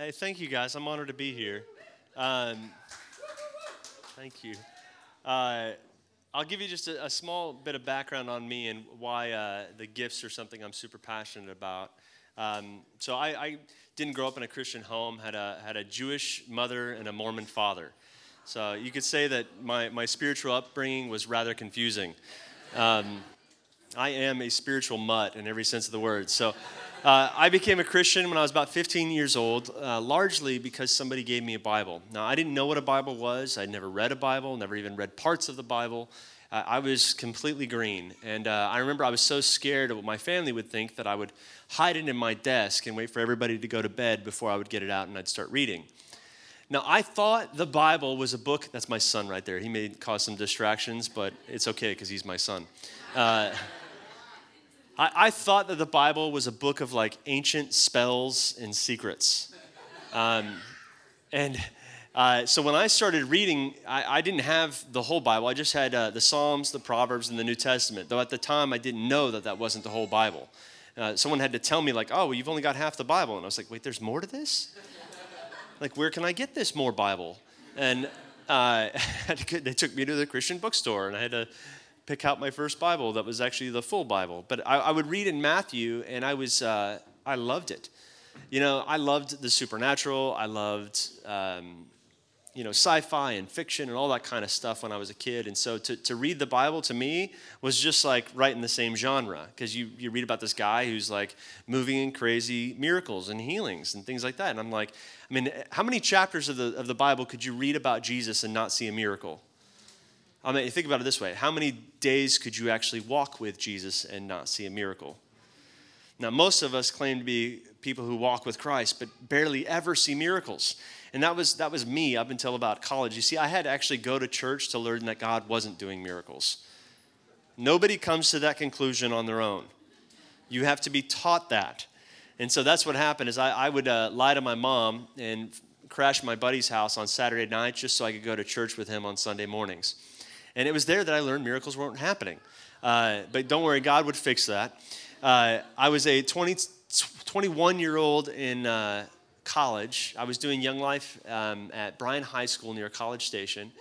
Hey, thank you guys. I'm honored to be here. Um, thank you. Uh, I'll give you just a, a, small bit of background on me and why uh, the gifts are something I'm super passionate about. Um, so I, I, didn't grow up in a Christian home. had a had a Jewish mother and a Mormon father. So you could say that my my spiritual upbringing was rather confusing. Um, I am a spiritual mutt in every sense of the word. So. Uh, I became a Christian when I was about 15 years old, uh, largely because somebody gave me a Bible. Now, I didn't know what a Bible was. I'd never read a Bible, never even read parts of the Bible. Uh, I was completely green. And uh, I remember I was so scared of what my family would think that I would hide it in my desk and wait for everybody to go to bed before I would get it out and I'd start reading. Now, I thought the Bible was a book. That's my son right there. He may cause some distractions, but it's okay because he's my son. I, I, thought that the Bible was a book of like ancient spells and secrets. Um, and uh, so when I started reading, I, I, didn't have the whole Bible. I just had uh, the Psalms, the Proverbs, and the New Testament. Though at the time, I didn't know that that wasn't the whole Bible. Uh, someone had to tell me, like, oh, well, you've only got half the Bible. And I was like, wait, there's more to this? like, where can I get this more Bible? And uh, they took me to the Christian bookstore, and I had to pick out my first Bible that was actually the full Bible. But I, I would read in Matthew, and I was uh, I loved it. You know, I loved the supernatural. I loved um, you know sci-fi and fiction and all that kind of stuff when I was a kid. And so to, to read the Bible to me was just like right in the same genre because you you read about this guy who's like moving in crazy miracles and healings and things like that. And I'm like, I mean, how many chapters of the of the Bible could you read about Jesus and not see a miracle? I mean, think about it this way how many days could you actually walk with Jesus and not see a miracle? Now, most of us claim to be people who walk with Christ, but barely ever see miracles. And that was, that was me up until about college. You see, I had to actually go to church to learn that God wasn't doing miracles. Nobody comes to that conclusion on their own. You have to be taught that. And so that's what happened is I, I would uh, lie to my mom and crash my buddy's house on Saturday nights just so I could go to church with him on Sunday mornings. And it was there that I learned miracles weren't happening. Uh, but don't worry, God would fix that. Uh, I was a 20, 21 year old in uh, college. I was doing Young Life um, at Bryan High School near College Station.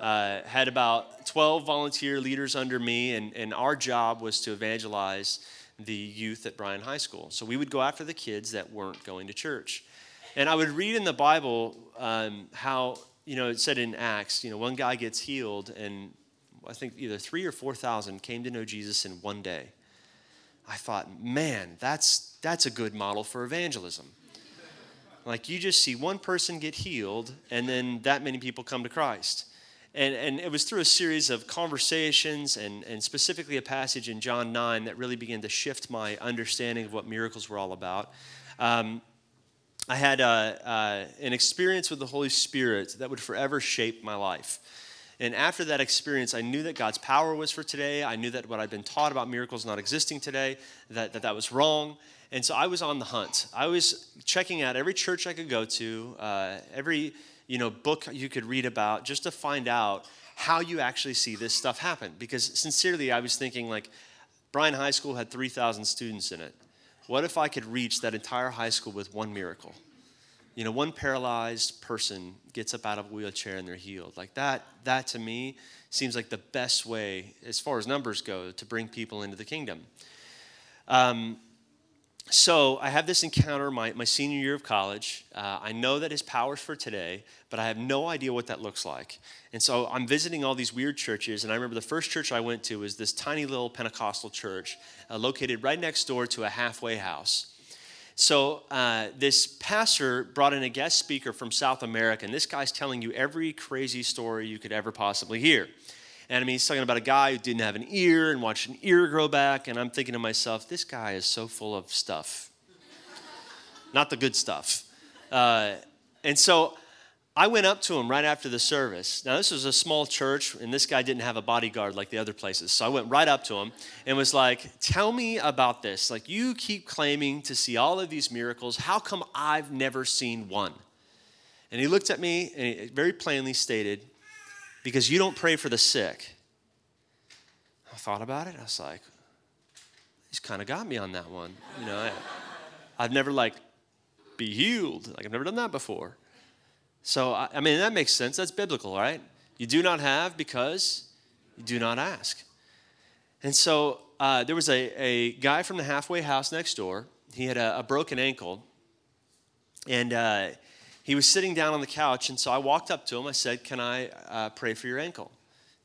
Uh, had about 12 volunteer leaders under me, and, and our job was to evangelize the youth at Bryan High School. So we would go after the kids that weren't going to church. And I would read in the Bible um, how you know, it said in Acts, you know, one guy gets healed, and I think either three or 4,000 came to know Jesus in one day. I thought, man, that's, that's a good model for evangelism. Like, you just see one person get healed, and then that many people come to Christ. And, and it was through a series of conversations and, and specifically a passage in John 9 that really began to shift my understanding of what miracles were all about. Um, I had uh, uh, an experience with the Holy Spirit that would forever shape my life. And after that experience, I knew that God's power was for today. I knew that what I'd been taught about miracles not existing today, that that, that was wrong. And so I was on the hunt. I was checking out every church I could go to, uh, every you know book you could read about, just to find out how you actually see this stuff happen. Because sincerely, I was thinking like, Bryan High School had 3,000 students in it. What if I could reach that entire high school with one miracle? You know, one paralyzed person gets up out of a wheelchair and they're healed. Like that, that to me seems like the best way, as far as numbers go, to bring people into the kingdom. Um, so I have this encounter my, my senior year of college. Uh, I know that his power's for today, but I have no idea what that looks like. And so I'm visiting all these weird churches, and I remember the first church I went to was this tiny little Pentecostal church uh, located right next door to a halfway house. So uh, this pastor brought in a guest speaker from South America, and this guy's telling you every crazy story you could ever possibly hear. And I mean, he's talking about a guy who didn't have an ear and watched an ear grow back, and I'm thinking to myself, this guy is so full of stuff. Not the good stuff. Uh, and so I went up to him right after the service. Now, this was a small church, and this guy didn't have a bodyguard like the other places. So I went right up to him and was like, Tell me about this. Like, you keep claiming to see all of these miracles. How come I've never seen one? And he looked at me and he very plainly stated, Because you don't pray for the sick. I thought about it. I was like, He's kind of got me on that one. You know, I, I've never like be healed. Like, I've never done that before. So, I, I mean, that makes sense. That's biblical, right? You do not have because you do not ask. And so uh, there was a, a guy from the halfway house next door. He had a, a broken ankle. And uh, he was sitting down on the couch. And so I walked up to him. I said, Can I uh, pray for your ankle?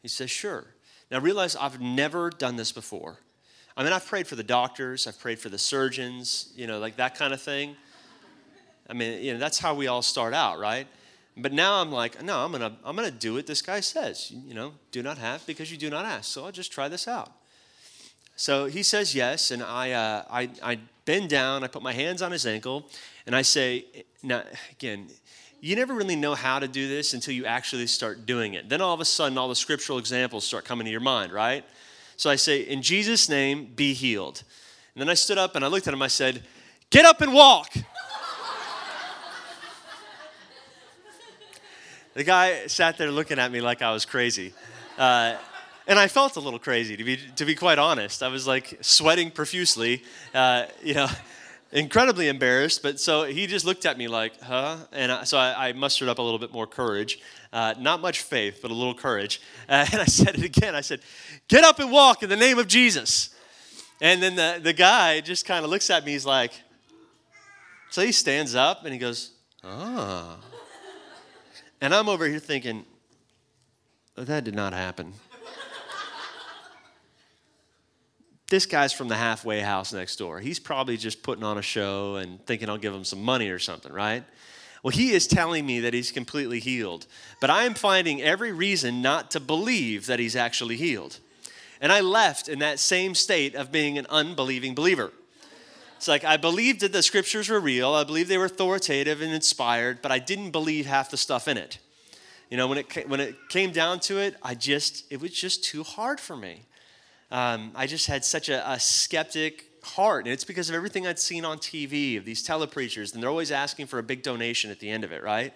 He says, Sure. Now realize I've never done this before. I mean, I've prayed for the doctors, I've prayed for the surgeons, you know, like that kind of thing. I mean, you know, that's how we all start out, right? But now I'm like, no, I'm gonna, I'm gonna do what this guy says. You know, do not have because you do not ask. So I'll just try this out. So he says yes, and I, uh, I, I bend down, I put my hands on his ankle, and I say, now again, you never really know how to do this until you actually start doing it. Then all of a sudden, all the scriptural examples start coming to your mind, right? So I say, in Jesus' name, be healed. And then I stood up and I looked at him. I said, get up and walk. the guy sat there looking at me like I was crazy. Uh, and I felt a little crazy, to be, to be quite honest. I was like sweating profusely, uh, you know incredibly embarrassed. But so he just looked at me like, huh? And I, so I, I, mustered up a little bit more courage. Uh, not much faith, but a little courage. Uh, and I said it again. I said, get up and walk in the name of Jesus. And then the, the guy just kind of looks at me. He's like, so he stands up and he goes, ah. And I'm over here thinking, that did not happen. This guy's from the halfway house next door. He's probably just putting on a show and thinking I'll give him some money or something, right? Well, he is telling me that he's completely healed, but I am finding every reason not to believe that he's actually healed. And I left in that same state of being an unbelieving believer. It's like I believed that the scriptures were real, I believed they were authoritative and inspired, but I didn't believe half the stuff in it. You know, when it, when it came down to it, I just, it was just too hard for me um, I just had such a, a, skeptic heart. And it's because of everything I'd seen on TV of these telepreachers, and they're always asking for a big donation at the end of it, right?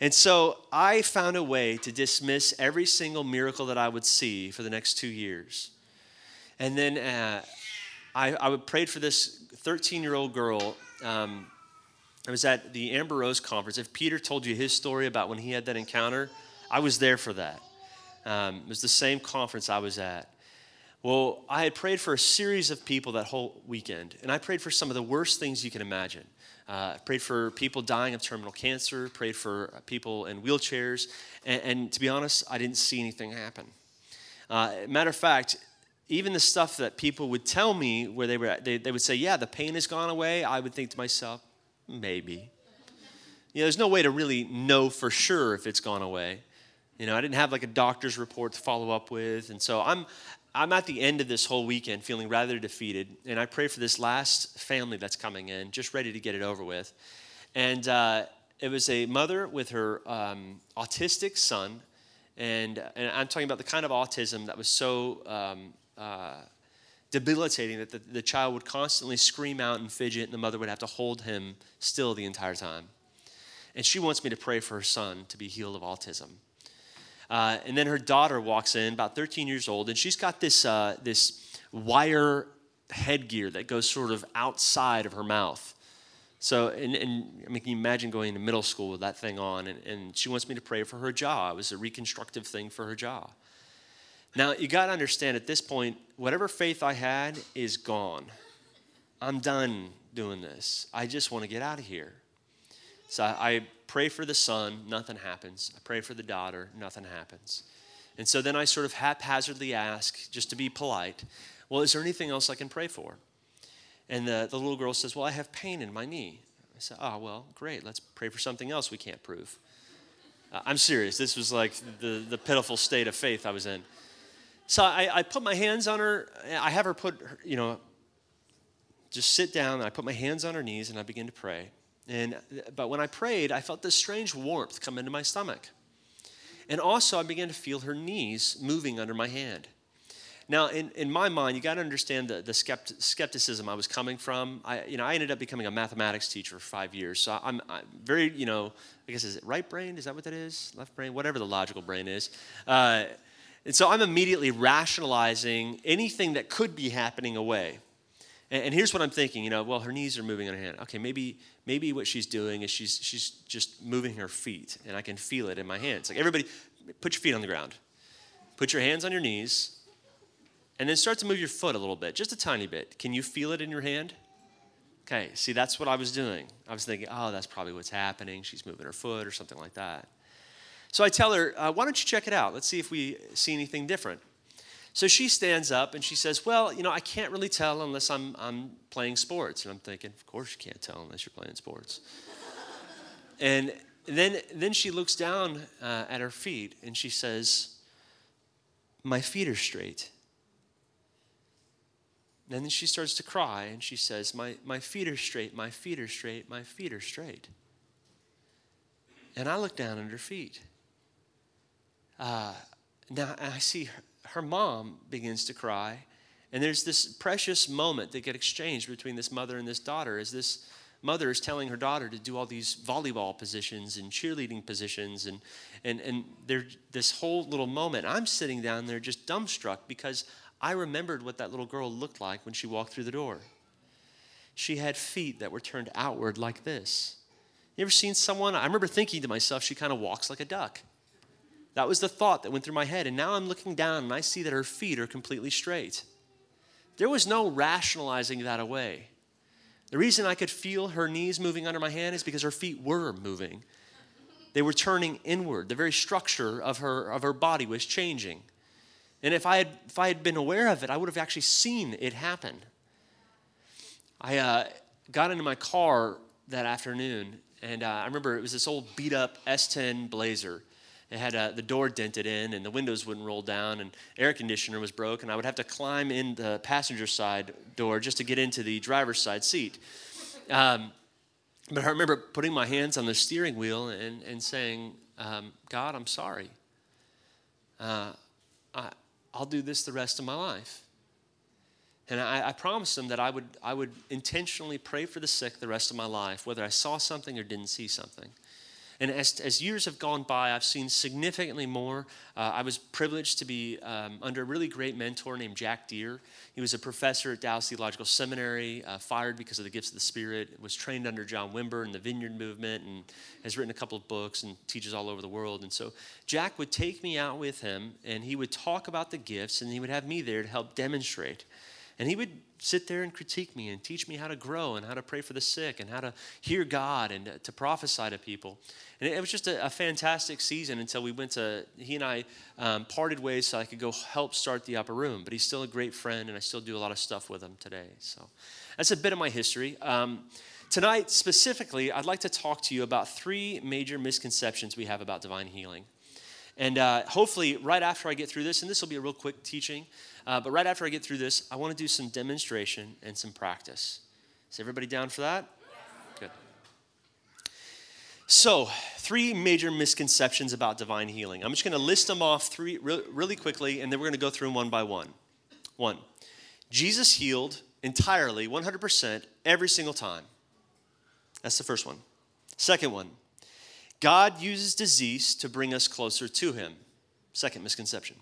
And so I found a way to dismiss every single miracle that I would see for the next two years. And then uh, I, I prayed for this 13 year old girl. Um, I was at the Amber Rose conference. If Peter told you his story about when he had that encounter, I was there for that. Um, it was the same conference I was at. Well, I had prayed for a series of people that whole weekend, and I prayed for some of the worst things you can imagine. Uh, prayed for people dying of terminal cancer, prayed for people in wheelchairs, and, and to be honest, I didn't see anything happen. Uh, matter of fact, even the stuff that people would tell me where they were, they, they would say, Yeah, the pain has gone away, I would think to myself, Maybe. You know, there's no way to really know for sure if it's gone away. You know, I didn't have like a doctor's report to follow up with. And so I'm, I'm at the end of this whole weekend feeling rather defeated, and I pray for this last family that's coming in, just ready to get it over with. And uh, it was a mother with her um, autistic son, and, and I'm talking about the kind of autism that was so um, uh, debilitating that the, the child would constantly scream out and fidget, and the mother would have to hold him still the entire time. And she wants me to pray for her son to be healed of autism. Uh, and then her daughter walks in, about 13 years old, and she's got this, uh, this wire headgear that goes sort of outside of her mouth. So, and, and I mean, can you imagine going to middle school with that thing on? And, and she wants me to pray for her jaw. It was a reconstructive thing for her jaw. Now, you got to understand at this point, whatever faith I had is gone. I'm done doing this. I just want to get out of here. So I pray for the son, nothing happens. I pray for the daughter, nothing happens. And so then I sort of haphazardly ask, just to be polite, well, is there anything else I can pray for? And the, the little girl says, well, I have pain in my knee. I said, oh, well, great. Let's pray for something else we can't prove. Uh, I'm serious. This was like the, the pitiful state of faith I was in. So I, I put my hands on her. I have her put, her, you know, just sit down. And I put my hands on her knees and I begin to pray. And, but when I prayed, I felt this strange warmth come into my stomach. And also, I began to feel her knees moving under my hand. Now, in, in my mind, you got to understand the, the skept, skepticism I was coming from. I, you know, I ended up becoming a mathematics teacher for five years. So I'm, I'm very, you know, I guess, is it right brain? Is that what that is? Left brain? Whatever the logical brain is. Uh, and so I'm immediately rationalizing anything that could be happening away. And, and here's what I'm thinking, you know, well, her knees are moving on her hand. Okay, maybe maybe what she's doing is she's, she's just moving her feet, and I can feel it in my hands. Like, everybody, put your feet on the ground. Put your hands on your knees, and then start to move your foot a little bit, just a tiny bit. Can you feel it in your hand? Okay, see, that's what I was doing. I was thinking, oh, that's probably what's happening. She's moving her foot or something like that. So I tell her, uh, why don't you check it out? Let's see if we see anything different. So she stands up and she says, Well, you know, I can't really tell unless I'm, I'm playing sports. And I'm thinking, Of course you can't tell unless you're playing sports. and then, then she looks down uh, at her feet and she says, My feet are straight. And then she starts to cry and she says, My, my feet are straight, my feet are straight, my feet are straight. And I look down at her feet. Uh, now I see her, her mom begins to cry. And there's this precious moment that get exchanged between this mother and this daughter as this mother is telling her daughter to do all these volleyball positions and cheerleading positions and and and there this whole little moment i'm sitting down there just dumbstruck because i remembered what that little girl looked like when she walked through the door. She had feet that were turned outward like this. You ever seen someone? I remember thinking to myself she kind of walks like a duck that was the thought that went through my head. And now I'm looking down and I see that her feet are completely straight. There was no rationalizing that away. The reason I could feel her knees moving under my hand is because her feet were moving. They were turning inward. The very structure of her, of her body was changing. And if I, had, if I had been aware of it, I would have actually seen it happen. I uh, got into my car that afternoon, and uh, I remember it was this old beat up S10 Blazer. It had uh, the door dented in, and the windows wouldn't roll down, and air conditioner was broken. I would have to climb in the passenger side door just to get into the driver's side seat. Um, but I remember putting my hands on the steering wheel and, and saying, um, God, I'm sorry. Uh, I, I'll do this the rest of my life. And I, I, promised him that I would, I would intentionally pray for the sick the rest of my life, whether I saw something or didn't see something. And as, as years have gone by, I've seen significantly more. Uh, I was privileged to be um, under a really great mentor named Jack Deere. He was a professor at Dallas Theological Seminary, uh, fired because of the gifts of the Spirit, was trained under John Wimber in the Vineyard Movement, and has written a couple of books and teaches all over the world. And so Jack would take me out with him, and he would talk about the gifts, and he would have me there to help demonstrate. And he would sit there and critique me and teach me how to grow and how to pray for the sick and how to hear God and to prophesy to people. And it was just a, a fantastic season until we went to, he and I um, parted ways so I could go help start the upper room. But he's still a great friend and I still do a lot of stuff with him today. So that's a bit of my history. Um, tonight, specifically, I'd like to talk to you about three major misconceptions we have about divine healing. And uh, hopefully, right after I get through this, and this will be a real quick teaching, uh, but right after I get through this, I want to do some demonstration and some practice. Is everybody down for that? Good. So, three major misconceptions about divine healing. I'm just going to list them off three really quickly, and then we're going to go through them one by one. One, Jesus healed entirely, 100%, every single time. That's the first one. Second one, God uses disease to bring us closer to Him. Second misconception.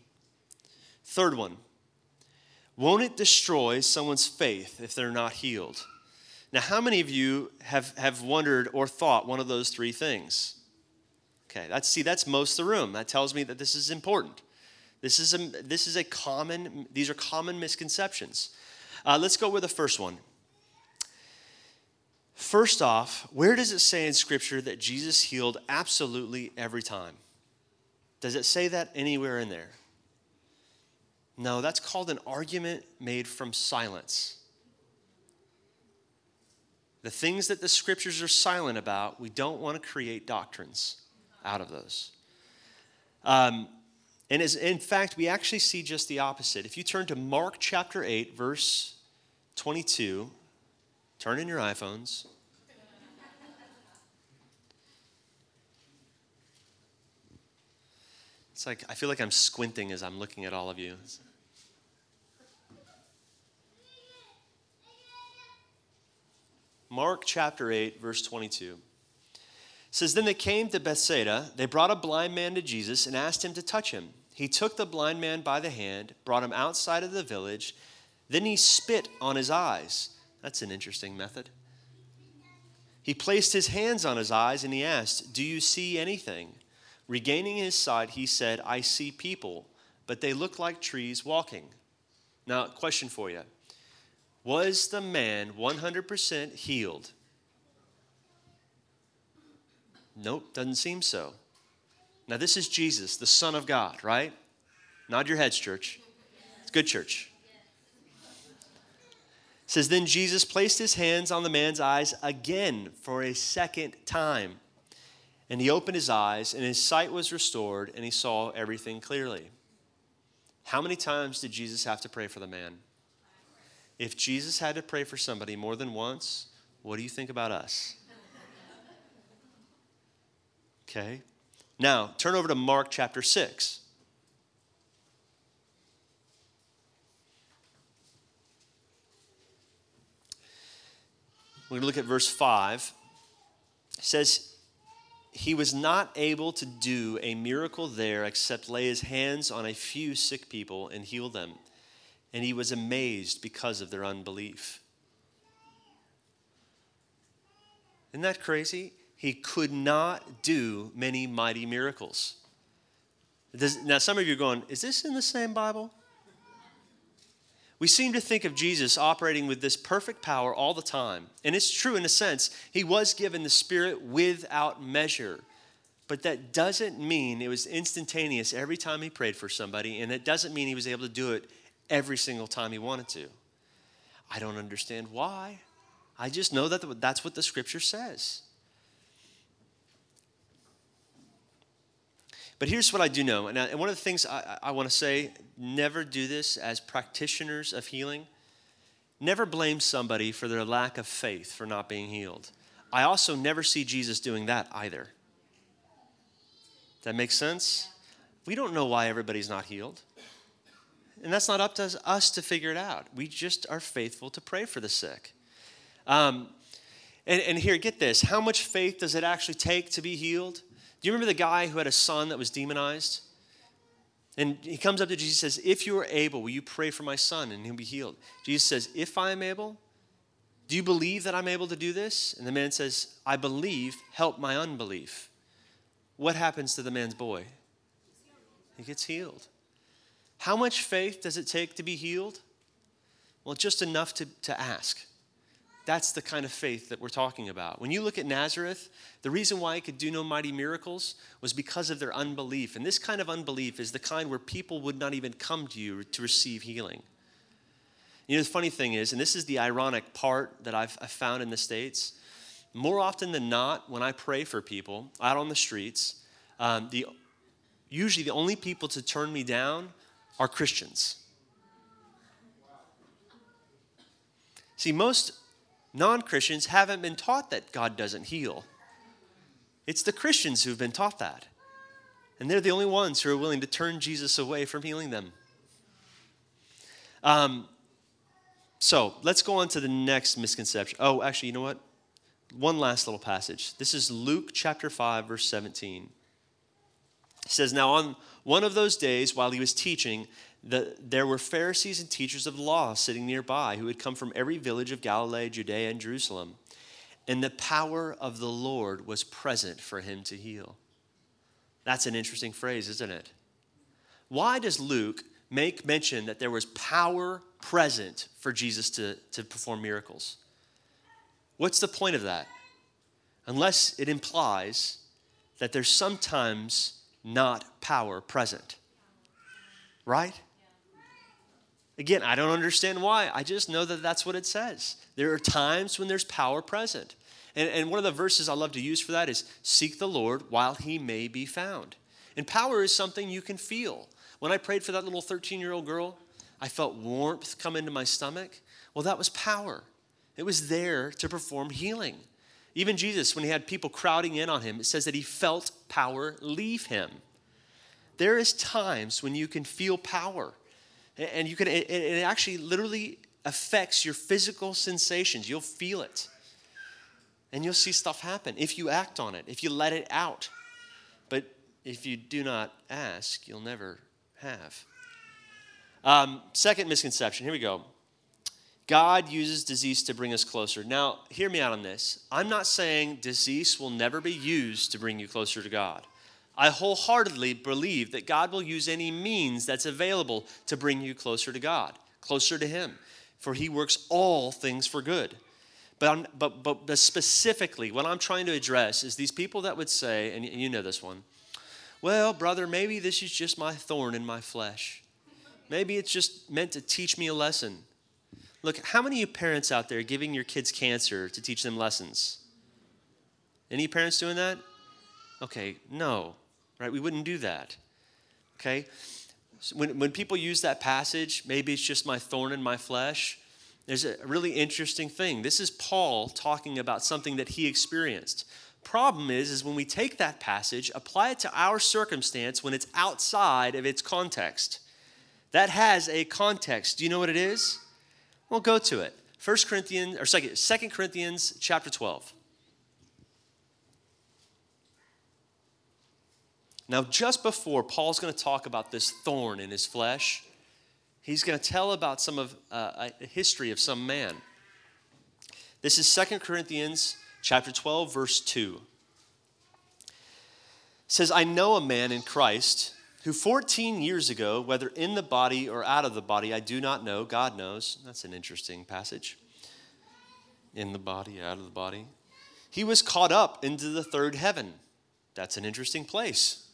Third one, won't it destroy someone's faith if they're not healed? Now, how many of you have, have wondered or thought one of those three things? Okay, that's see, that's most of the room. That tells me that this is important. This is a, this is a common, these are common misconceptions. Uh, let's go with the first one. First off, where does it say in Scripture that Jesus healed absolutely every time? Does it say that anywhere in there? No, that's called an argument made from silence. The things that the scriptures are silent about, we don't want to create doctrines out of those. Um, and as, in fact, we actually see just the opposite. If you turn to Mark chapter 8, verse 22, Turn in your iPhones. It's like I feel like I'm squinting as I'm looking at all of you. Mark chapter 8, verse 22 says, Then they came to Bethsaida. They brought a blind man to Jesus and asked him to touch him. He took the blind man by the hand, brought him outside of the village. Then he spit on his eyes that's an interesting method. He placed his hands on his eyes and he asked, Do you see anything? Regaining his sight, he said, I see people, but they look like trees walking. Now, question for you Was the man 100% healed? Nope, doesn't seem so. Now, this is Jesus, the Son of God, right? Nod your heads, church. It's good church. It says, Then Jesus placed his hands on the man's eyes again for a second time. And he opened his eyes, and his sight was restored, and he saw everything clearly. How many times did Jesus have to pray for the man? If Jesus had to pray for somebody more than once, what do you think about us? Okay. Now, turn over to Mark chapter 6. We're going to look at verse 5. It says, He was not able to do a miracle there except lay his hands on a few sick people and heal them. And he was amazed because of their unbelief. Isn't that crazy? He could not do many mighty miracles. now, some of you are going, Is this in the same Bible? We seem to think of Jesus operating with this perfect power all the time. And it's true in a sense. He was given the Spirit without measure. But that doesn't mean it was instantaneous every time he prayed for somebody. And it doesn't mean he was able to do it every single time he wanted to. I don't understand why. I just know that that's what the scripture says. But here's what I do know. And, one of the things I, I want to say never do this as practitioners of healing. Never blame somebody for their lack of faith for not being healed. I also never see Jesus doing that either. That makes sense? We don't know why everybody's not healed. And that's not up to us to figure it out. We just are faithful to pray for the sick. Um, and, and here, get this how much faith does it actually take to be healed? Do you remember the guy who had a son that was demonized? And he comes up to Jesus and says, If you are able, will you pray for my son and he'll be healed? Jesus says, If I am able, do you believe that I'm able to do this? And the man says, I believe, help my unbelief. What happens to the man's boy? He gets healed. How much faith does it take to be healed? Well, just enough to, to ask. That's the kind of faith that we're talking about. When you look at Nazareth, the reason why he could do no mighty miracles was because of their unbelief. And this kind of unbelief is the kind where people would not even come to you to receive healing. You know, the funny thing is, and this is the ironic part that I've, I've found in the States, more often than not, when I pray for people out on the streets, um, the, usually the only people to turn me down are Christians. See, most non Christians haven't been taught that God doesn't heal. It's the Christians who've been taught that. And they're the only ones who are willing to turn Jesus away from healing them. Um, so let's go on to the next misconception. Oh, actually, you know what? One last little passage. This is Luke chapter 5, verse 17. It says, Now on one of those days, while he was teaching, the, there were Pharisees and teachers of the law sitting nearby who had come from every village of Galilee, Judea, and Jerusalem. And the power of the Lord was present for him to heal. That's an interesting phrase, isn't it? Why does Luke make mention that there was power present for Jesus to, to perform miracles? What's the point of that? Unless it implies that there's sometimes not power present. Right? Again, I don't understand why. I just know that that's what it says. There are times when there's power present. And, and one of the verses I love to use for that is seek the Lord while he may be found. And power is something you can feel. When I prayed for that little 13 year old girl, I felt warmth come into my stomach. Well, that was power. It was there to perform healing. Even Jesus, when he had people crowding in on him, it says that he felt power leave him. There is times when you can feel power and you can it, actually literally affects your physical sensations. You'll feel it. And you'll see stuff happen if you act on it if you let it out. But if you do not ask you'll never have. Um, second misconception here we go God uses disease to bring us closer. Now, hear me out on this. I'm not saying disease will never be used to bring you closer to God. I wholeheartedly believe that God will use any means that's available to bring you closer to God, closer to Him, for He works all things for good. But, I'm, but, but, specifically, what I'm trying to address is these people that would say, and you know this one, well, brother, maybe this is just my thorn in my flesh. Maybe it's just meant to teach me a lesson. Look, how many you parents out there giving your kids cancer to teach them lessons? Any parents doing that? Okay, no, right? We wouldn't do that. Okay? So when, when people use that passage, maybe it's just my thorn in my flesh, there's a really interesting thing. This is Paul talking about something that he experienced. Problem is, is when we take that passage, apply it to our circumstance when it's outside of its context. That has a context. Do you know what it is? Well, go to it. 1 Corinthians, or 2 Corinthians chapter 12. Now, just before Paul's going to talk about this thorn in his flesh, he's going to tell about some of uh, a history of some man. This is 2 Corinthians chapter 12, verse 2. It says, I know a man in Christ who 14 years ago, whether in the body or out of the body, I do not know, God knows. That's an interesting passage. In the body, out of the body. He was caught up into the third heaven. That's an interesting place.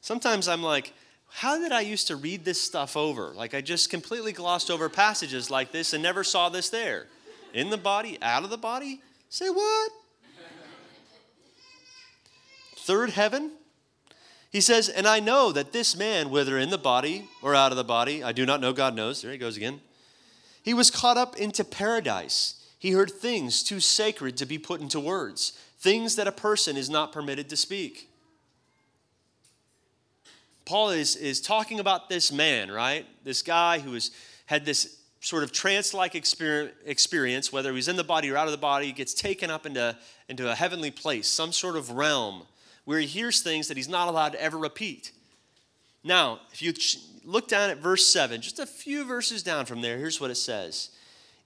Sometimes I'm like, how did I used to read this stuff over? Like I just completely glossed over passages like this and never saw this there. In the body, out of the body? Say what? Third heaven? He says, And I know that this man, whether in the body or out of the body, I do not know, God knows. There he goes again. He was caught up into paradise. He heard things too sacred to be put into words, things that a person is not permitted to speak. Paul is, is talking about this man, right? This guy who has had this sort of trance like experience, whether he's in the body or out of the body, gets taken up into, into a heavenly place, some sort of realm where he hears things that he's not allowed to ever repeat. Now, if you look down at verse 7, just a few verses down from there, here's what it says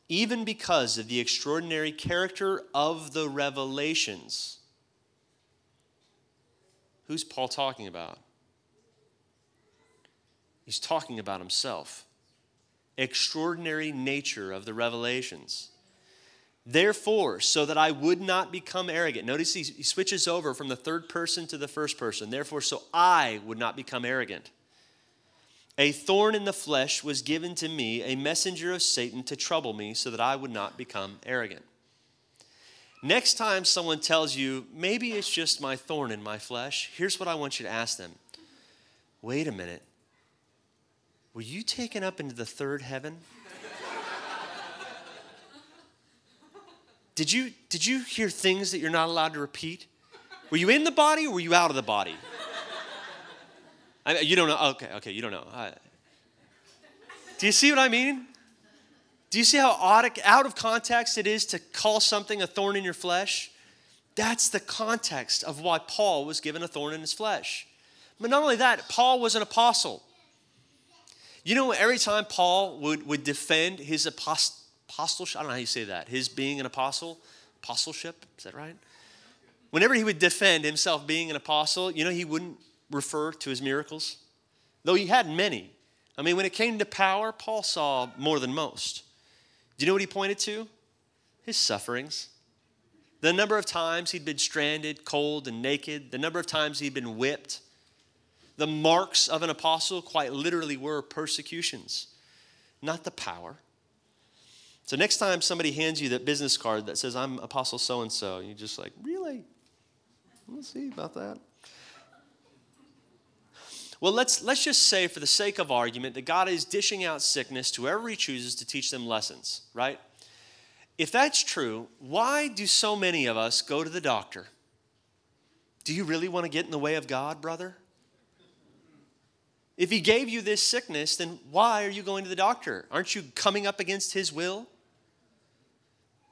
Even because of the extraordinary character of the revelations. Who's Paul talking about? He's talking about himself. Extraordinary nature of the revelations. Therefore, so that I would not become arrogant. Notice he, he switches over from the third person to the first person. Therefore, so I would not become arrogant. A thorn in the flesh was given to me, a messenger of Satan to trouble me, so that I would not become arrogant. Next time someone tells you, maybe it's just my thorn in my flesh, here's what I want you to ask them Wait a minute. Were you taken up into the third heaven? Did you, did you hear things that you're not allowed to repeat? Were you in the body or were you out of the body? I, you don't know. Okay, okay, you don't know. I, do you see what I mean? Do you see how out of context it is to call something a thorn in your flesh? That's the context of why Paul was given a thorn in his flesh. But not only that, Paul was an apostle. You know, every time Paul would, would defend his apost- apostleship. I don't know how you say that. His being an apostle, apostleship, is that right? Whenever he would defend himself being an apostle, you know, he wouldn't refer to his miracles, though he had many. I mean, when it came to power, Paul saw more than most. Do you know what he pointed to? His sufferings. The number of times he'd been stranded, cold, and naked, the number of times he'd been whipped. The marks of an apostle quite literally were persecutions, not the power. So next time somebody hands you that business card that says, I'm Apostle so and so, you're just like, really? Let's see about that. Well, let's, let's just say, for the sake of argument, that God is dishing out sickness to whoever He chooses to teach them lessons, right? If that's true, why do so many of us go to the doctor? Do you really want to get in the way of God, brother? If He gave you this sickness, then why are you going to the doctor? Aren't you coming up against His will?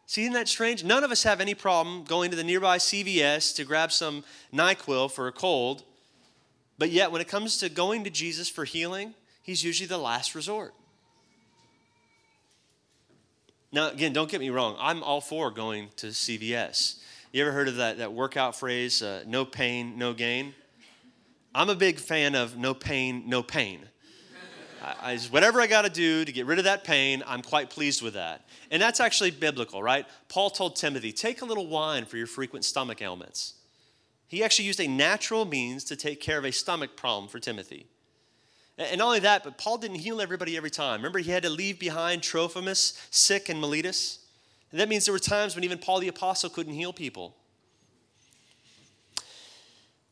See, isn't that strange? None of us have any problem going to the nearby CVS to grab some NyQuil for a cold, but yet when it comes to going to Jesus for healing, he's usually the last resort. Now, again, don't get me wrong. I'm all for going to CVS. You ever heard of that, that workout phrase, uh, no pain, no gain? I'm a big fan of no pain, no pain. I, whatever I got to do to get rid of that pain, I'm quite pleased with that. And that's actually biblical, right? Paul told Timothy, take a little wine for your frequent stomach ailments. He actually used a natural means to take care of a stomach problem for Timothy. And not only that, but Paul didn't heal everybody every time. Remember, he had to leave behind Trophimus, sick in Miletus. And that means there were times when even Paul the Apostle couldn't heal people.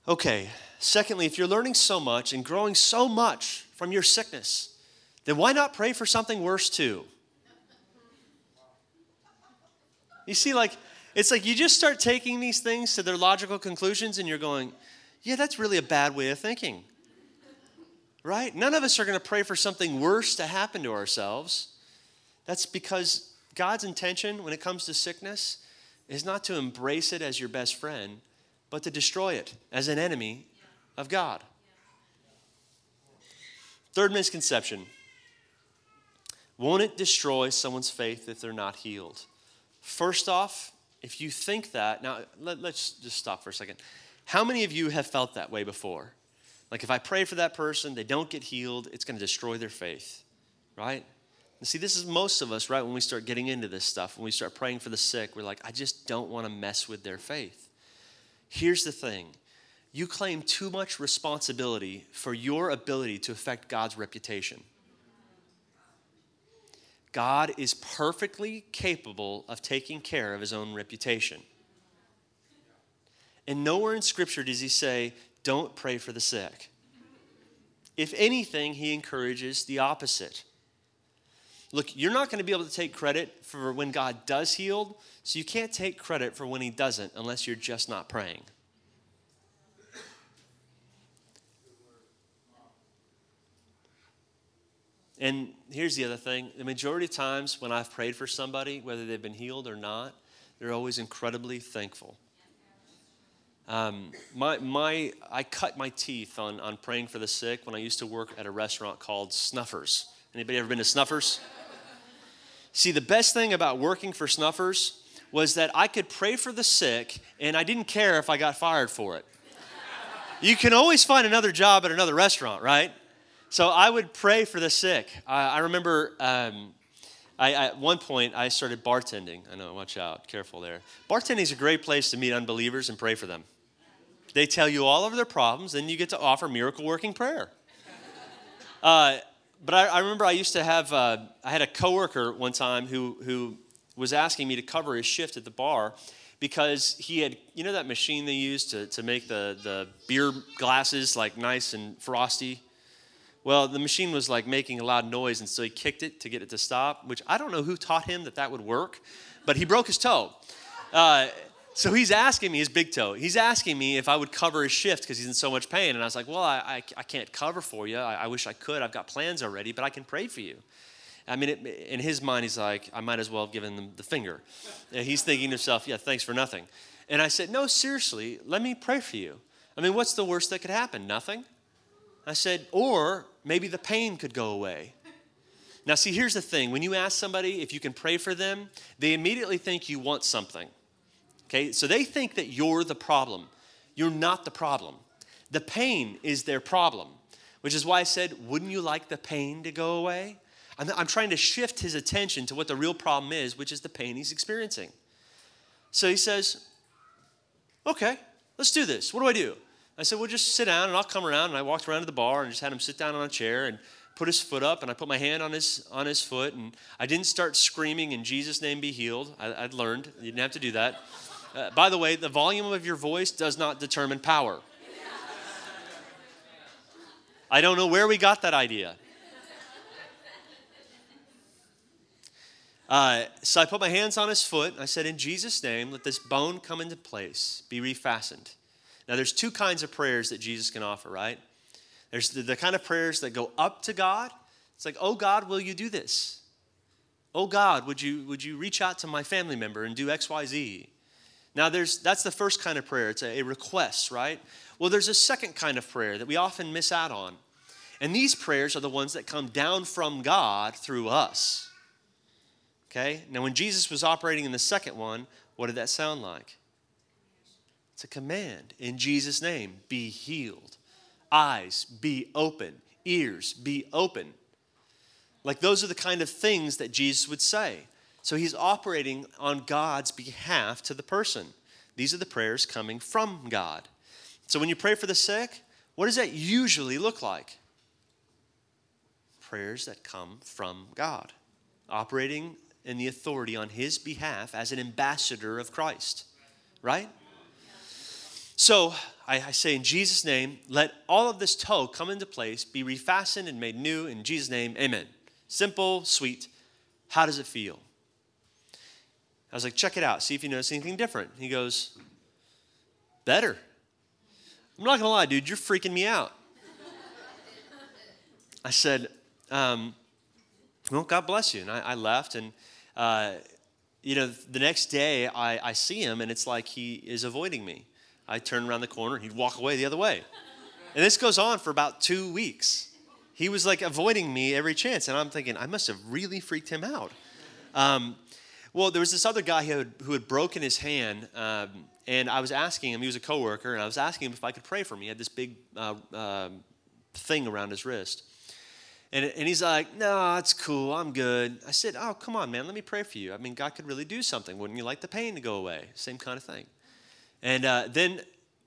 Okay, secondly, if you're learning so much and growing so much from your sickness, then why not pray for something worse too? You see, like, it's like you just start taking these things to their logical conclusions and you're going, yeah, that's really a bad way of thinking. Right? None of us are going to pray for something worse to happen to ourselves. That's because God's intention when it comes to sickness is not to embrace it as your best friend, but to destroy it as an enemy of God. Third misconception won't it destroy someone's faith if they're not healed? First off, if you think that, now let, us just stop for a second. How many of you have felt that way before? Like if I pray for that person, they don't get healed, it's going to destroy their faith, right? And see, this is most of us, right? When we start getting into this stuff, when we start praying for the sick, we're like, I just don't want to mess with their faith. Here's the thing you claim too much responsibility for your ability to affect God's reputation. God is perfectly capable of taking care of his own reputation. And nowhere in Scripture does he say, don't pray for the sick. If anything, he encourages the opposite. Look, you're not going to be able to take credit for when God does heal, so you can't take credit for when he doesn't unless you're just not praying. And here's the other thing the majority of times when I've prayed for somebody, whether they've been healed or not, they're always incredibly thankful. Um, my, my, I cut my teeth on, on praying for the sick when I used to work at a restaurant called Snuffers. Anybody ever been to Snuffers? See, the best thing about working for Snuffers was that I could pray for the sick and I didn't care if I got fired for it. You can always find another job at another restaurant, right? So I would pray for the sick. I, I remember um, I, at one point I started bartending. I know, watch out, careful there. Bartending is a great place to meet unbelievers and pray for them. They tell you all of their problems, and you get to offer miracle working prayer. Uh, but I, I, remember I used to have, uh, I had a coworker one time who, who was asking me to cover his shift at the bar because he had, you know, that machine they use to, to make the, the beer glasses like nice and frosty? Well, the machine was like making a loud noise, and so he kicked it to get it to stop, which I don't know who taught him that that would work, but he broke his toe. Uh, so he's asking me, his big toe, he's asking me if I would cover his shift because he's in so much pain. And I was like, well, I, I, I can't cover for you. I, I, wish I could. I've got plans already, but I can pray for you. I mean, it, in his mind, he's like, I might as well have given them the finger. And he's thinking to himself, yeah, thanks for nothing. And I said, no, seriously, let me pray for you. I mean, what's the worst that could happen? Nothing? I said, or maybe the pain could go away. Now, see, here's the thing when you ask somebody if you can pray for them, they immediately think you want something. Okay, so they think that you're the problem. You're not the problem. The pain is their problem, which is why I said, wouldn't you like the pain to go away? I'm, I'm trying to shift his attention to what the real problem is, which is the pain he's experiencing. So he says, okay, let's do this. What do I do? I said, well, just sit down and I'll come around. And I walked around to the bar and just had him sit down on a chair and put his foot up and I put my hand on his, on his foot. And I didn't start screaming, in Jesus' name be healed. I, would learned. You didn't have to do that. Uh, by the way, the volume of your voice does not determine power. I don't know where we got that idea. Uh, so I put my hands on his foot. I said, In Jesus' name, let this bone come into place, be refastened. Now, there's two kinds of prayers that Jesus can offer, right? There's the, the kind of prayers that go up to God. It's like, oh God, will you do this? Oh God, would you, would you reach out to my family member and do X, Y, Z? Now, there's, that's the first kind of prayer. It's a, a request, right? Well, there's a second kind of prayer that we often miss out on. And these prayers are the ones that come down from God through us. Okay? Now, when Jesus was operating in the second one, what did that sound like? A command in Jesus' name be healed. Eyes be open. Ears be open. Like those are the kind of things that Jesus would say. So he's operating on God's behalf to the person. These are the prayers coming from God. So when you pray for the sick, what does that usually look like? Prayers that come from God, operating in the authority on his behalf as an ambassador of Christ, right? So I, I, say in Jesus' name, let all of this toe come into place, be refastened and made new in Jesus' name, amen. Simple, sweet. How does it feel? I was like, check it out, see if you notice anything different. He goes, better. I'm not gonna lie, dude, you're freaking me out. I said, um, well, God bless you. And I, I left, and uh, you know, the next day I, I see him, and it's like he is avoiding me. I turn around the corner, and he'd walk away the other way. And this goes on for about two weeks. He was like avoiding me every chance, and I'm thinking, I must have really freaked him out. Um, well, there was this other guy who had, who had broken his hand, um, and I was asking him, he was a coworker, and I was asking him if I could pray for him. He had this big uh, uh, thing around his wrist. And, and he's like, no, it's cool. I'm good. I said, oh, come on, man. Let me pray for you. I mean, God could really do something. Wouldn't you like the pain to go away? Same kind of thing. And uh, then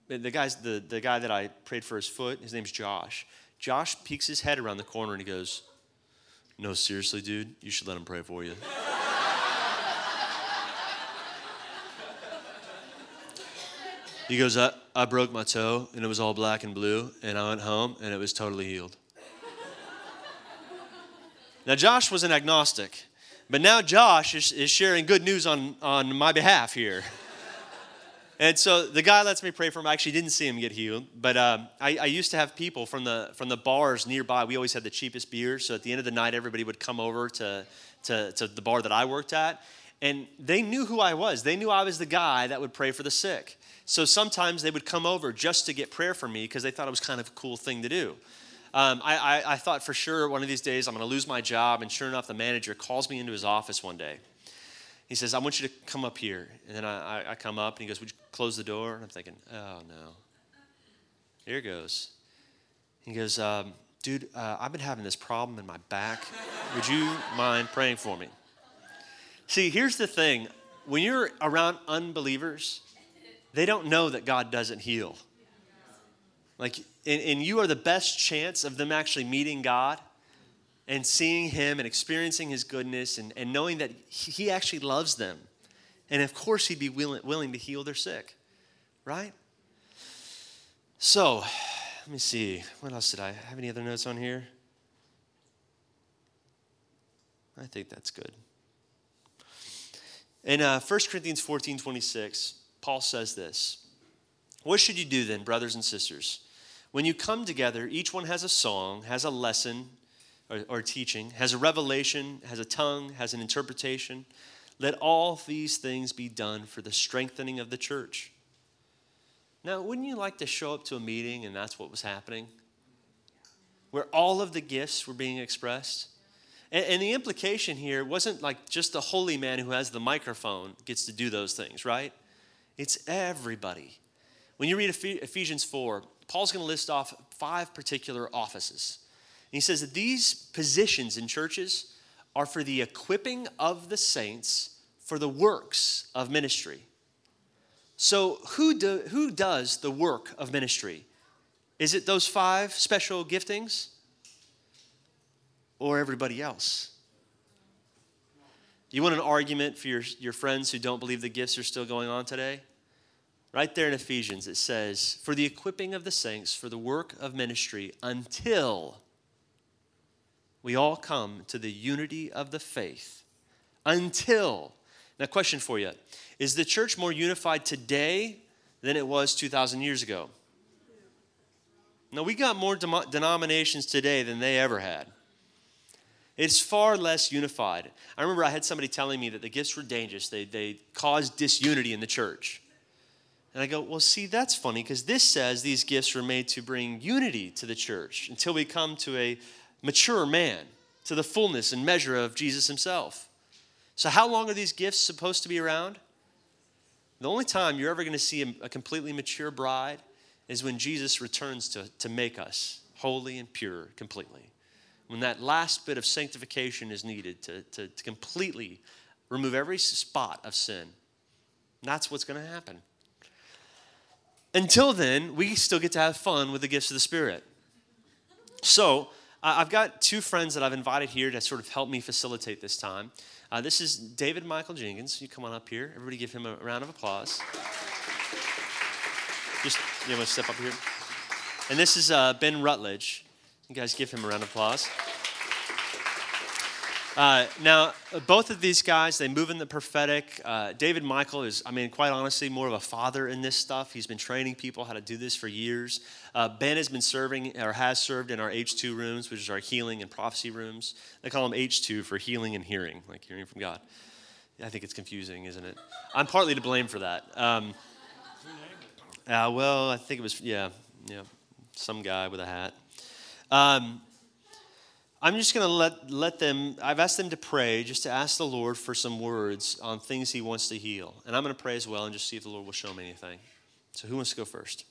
the, guy's, the, the guy that I prayed for his foot, his name's Josh. Josh peeks his head around the corner and he goes, no, seriously, dude, you should let him pray for you. he goes, I, I broke my toe and it was all black and blue, and I went home and it was totally healed. now, Josh was an agnostic, but now Josh is, is sharing good news on, on my behalf here. And so the guy lets me pray for him. I actually didn't see him get healed, but um, I, I, used to have people from the from the bars nearby. We always had the cheapest beers, so at the end of the night, everybody would come over to, to, to the bar that I worked at, and they knew who I was. They knew I was the guy that would pray for the sick. So sometimes they would come over just to get prayer for me because they thought it was kind of a cool thing to do. Um, I, I, I thought for sure one of these days I'm going to lose my job, and sure enough, the manager calls me into his office one day he says, I want you to come up here. And then I, I come up and he goes, Would you close the door? And I'm thinking, Oh, no. Here goes. He goes, um, Dude, uh, I've been having this problem in my back. Would you mind praying for me? See, here's the thing when you're around unbelievers, they don't know that God doesn't heal. Like, and, and you are the best chance of them actually meeting God and seeing him and experiencing his goodness and, and knowing that he actually loves them. And of course, he'd be willing, willing to heal their sick, right? So, let me see. What else did I have? Any other notes on here? I think that's good. In uh, 1 Corinthians 14 26, Paul says this What should you do then, brothers and sisters? When you come together, each one has a song, has a lesson, or, or teaching, has a revelation, has a tongue, has an interpretation. Let all these things be done for the strengthening of the church. Now, wouldn't you like to show up to a meeting and that's what was happening? Where all of the gifts were being expressed? And, the implication here wasn't like just the holy man who has the microphone gets to do those things, right? It's everybody. When you read Ephesians 4, Paul's going to list off five particular offices he says that these positions in churches are for the equipping of the saints for the works of ministry. So, who, do, who does the work of ministry? Is it those five special giftings? Or everybody else? You want an argument for your, your friends who don't believe the gifts are still going on today? Right there in Ephesians, it says, For the equipping of the saints for the work of ministry until we all come to the unity of the faith until. Now, question for you Is the church more unified today than it was 2,000 years ago? No, we got more denominations today than they ever had. It's far less unified. I remember I had somebody telling me that the gifts were dangerous, they, they caused disunity in the church. And I go, well, see, that's funny because this says these gifts were made to bring unity to the church until we come to a, mature man to the fullness and measure of Jesus himself. So, how long are these gifts supposed to be around? The only time you're ever going to see a, completely mature bride is when Jesus returns to, to make us holy and pure completely. When that last bit of sanctification is needed to, to, to completely remove every spot of sin. That's what's going to happen. Until then, we still get to have fun with the gifts of the Spirit. So, I've got two friends that I've invited here to sort of help me facilitate this time. Uh, this is David Michael Jenkins. You come on up here. Everybody give him a round of applause. Just, you want to step up here? And this is uh, Ben Rutledge. You guys give him a round of applause. Uh, now, both of these guys, they move in the prophetic. Uh, David Michael is, I mean, quite honestly, more of a father in this stuff. He's been training people how to do this for years. Uh, ben has been serving, or has served in our H2 rooms, which is our healing and prophecy rooms. They call them H2 for healing and hearing, like hearing from God. I think it's confusing, isn't it? I'm partly to blame for that. Um, uh, well, I think it was, yeah, yeah, some guy with a hat. Um, I'm just going to let, let them, I've asked them to pray, just to ask the Lord for some words on things He wants to heal. And I'm going to pray as well and just see if the Lord will show me anything. So, who wants to go first?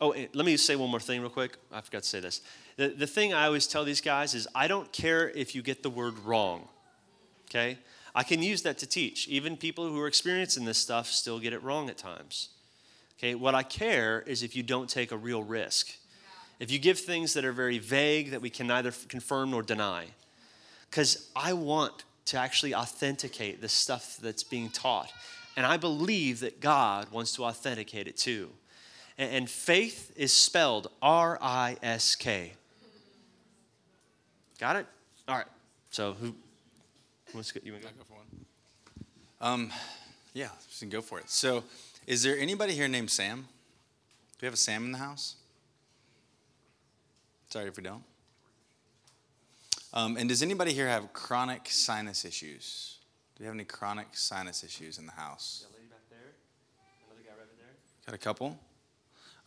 Oh, let me say one more thing real quick. I forgot to say this. The, the thing I always tell these guys is I don't care if you get the word wrong, okay? I can use that to teach. Even people who are experiencing this stuff still get it wrong at times. Okay, what I care is if you don't take a real risk if you give things that are very vague that we can neither confirm nor deny. Because I want to actually authenticate the stuff that's being taught. And I believe that God wants to authenticate it too. And, faith is spelled R I S K. Got it? All right. So who, wants to go? You want to go? go for one? Um, yeah, just go for it. So, is there anybody here named Sam? Do we have a Sam in the house? Sorry if we don't. Um, and does anybody here have chronic sinus issues? Do you have any chronic sinus issues in the house? Got a lady back there. Another guy right there. Got a couple.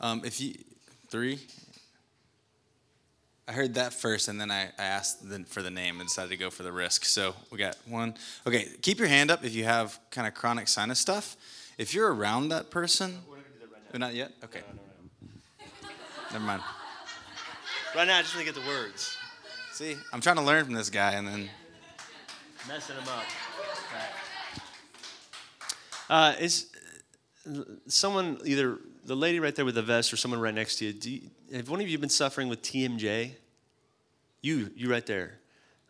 Um, if you three. I heard that first, and then I, I asked the, for the name and decided to go for the risk. So we got one. Okay, keep your hand up if you have kind of chronic sinus stuff. If you're around that person, we're not gonna do that right now. Not yet. Okay. No, no, no. Never mind. Right now, I just want to get the words. See, I'm trying to learn from this guy and then. Messing him up. Uh, is someone either the lady right there with the vest or someone right next to you, you, have one of you been suffering with TMJ? You, you right there.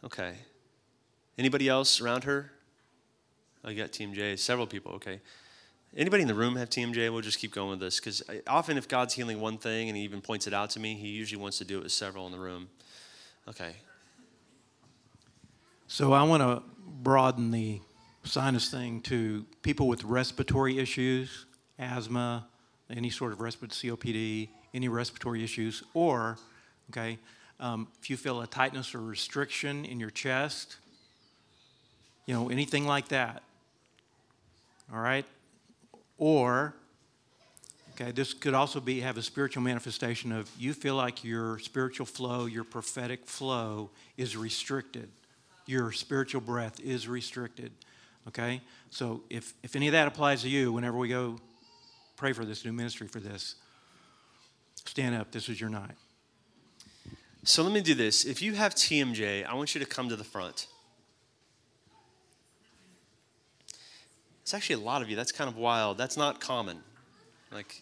Okay. Anybody else around her? Oh, got TMJ. Several people. Okay. Anybody in the room have TMJ? We'll just keep going with this because often if God's healing one thing and He even points it out to me, He usually wants to do it with several in the room. Okay. So I want to broaden the sinus thing to people with respiratory issues, asthma, any sort of respiratory COPD, any respiratory issues, or okay, um, if you feel a tightness or restriction in your chest, you know, anything like that. All right, or, okay, this could also be have a spiritual manifestation of you feel like your spiritual flow, your prophetic flow is restricted. Your spiritual breath is restricted. Okay? So if, if any of that applies to you, whenever we go pray for this new ministry for this, stand up. This is your night. So let me do this. If you have TMJ, I want you to come to the front. It's actually a lot of you. That's kind of wild. That's not common. Like,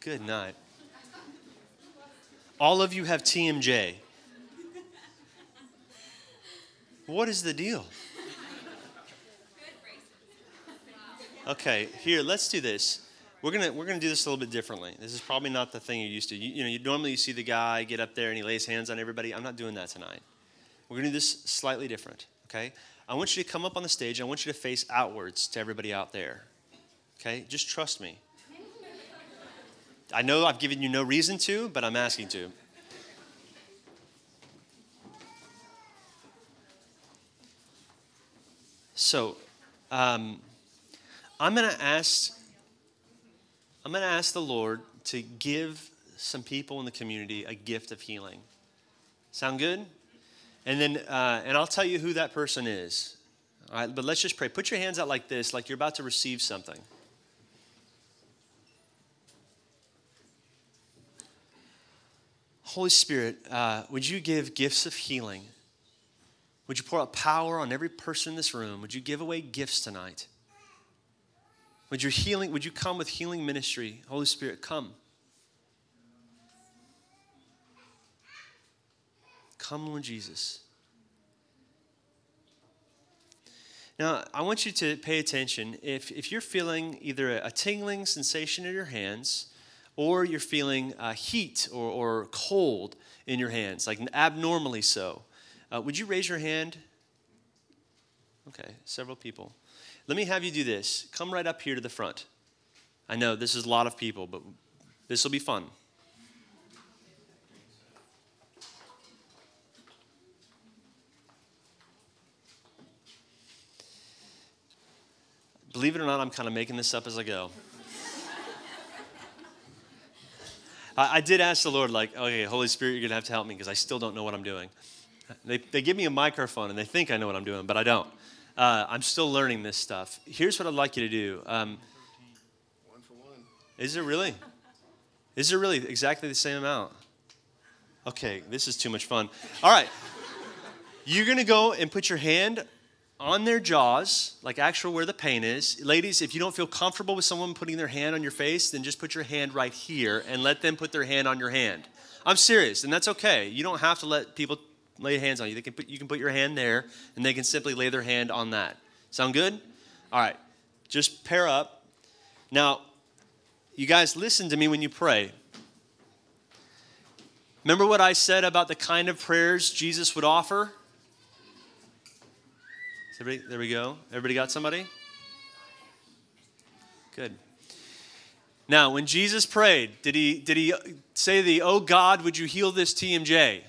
good night. All of you have TMJ. What is the deal? Okay, here, let's do this we're gonna we're gonna do this a little bit differently. This is probably not the thing you're used to. You, you know, you, normally you see the guy get up there and he lays hands on everybody. I'm not doing that tonight. We're gonna do this slightly different. Okay. I want you to come up on the stage. I want you to face outwards to everybody out there. Okay. Just trust me. I know I've given you no reason to, but I'm asking to. So, um, I'm going to ask I'm going to ask the Lord to give some people in the community a gift of healing. Sound good? And then, uh, and I'll tell you who that person is. All right, but let's just pray. Put your hands out like this, like you're about to receive something. Holy Spirit, uh, would you give gifts of healing? Would you pour out power on every person in this room? Would you give away gifts tonight? Would your healing, would you come with healing ministry? Holy Spirit, come. Come, Lord Jesus. Now, I want you to pay attention. If, if you're feeling either a tingling sensation in your hands, or you're feeling uh, heat or, or cold in your hands, like abnormally so, uh, would you raise your hand? Okay, several people. Let me have you do this. Come right up here to the front. I know this is a lot of people, but this will be fun. Believe it or not, I'm kind of making this up as I go. I, I, did ask the Lord, like, okay, Holy Spirit, you're going to have to help me because I still don't know what I'm doing. They, they give me a microphone and they think I know what I'm doing, but I don't. Uh, I'm still learning this stuff. Here's what I'd like you to do. Um, one for one. Is it really? Is it really exactly the same amount? Okay, this is too much fun. All right. You're going to go and put your hand on their jaws, like actual where the pain is. Ladies, if you don't feel comfortable with someone putting their hand on your face, then just put your hand right here and let them put their hand on your hand. I'm serious, and that's okay. You don't have to let people lay hands on you. They can put, you can put your hand there, and they can simply lay their hand on that. Sound good? All right. Just pair up. Now, you guys listen to me when you pray. Remember what I said about the kind of prayers Jesus would offer? Everybody, there we go. Everybody got somebody? Good. Now, when Jesus prayed, did he, did he say the, oh God, would you heal this TMJ?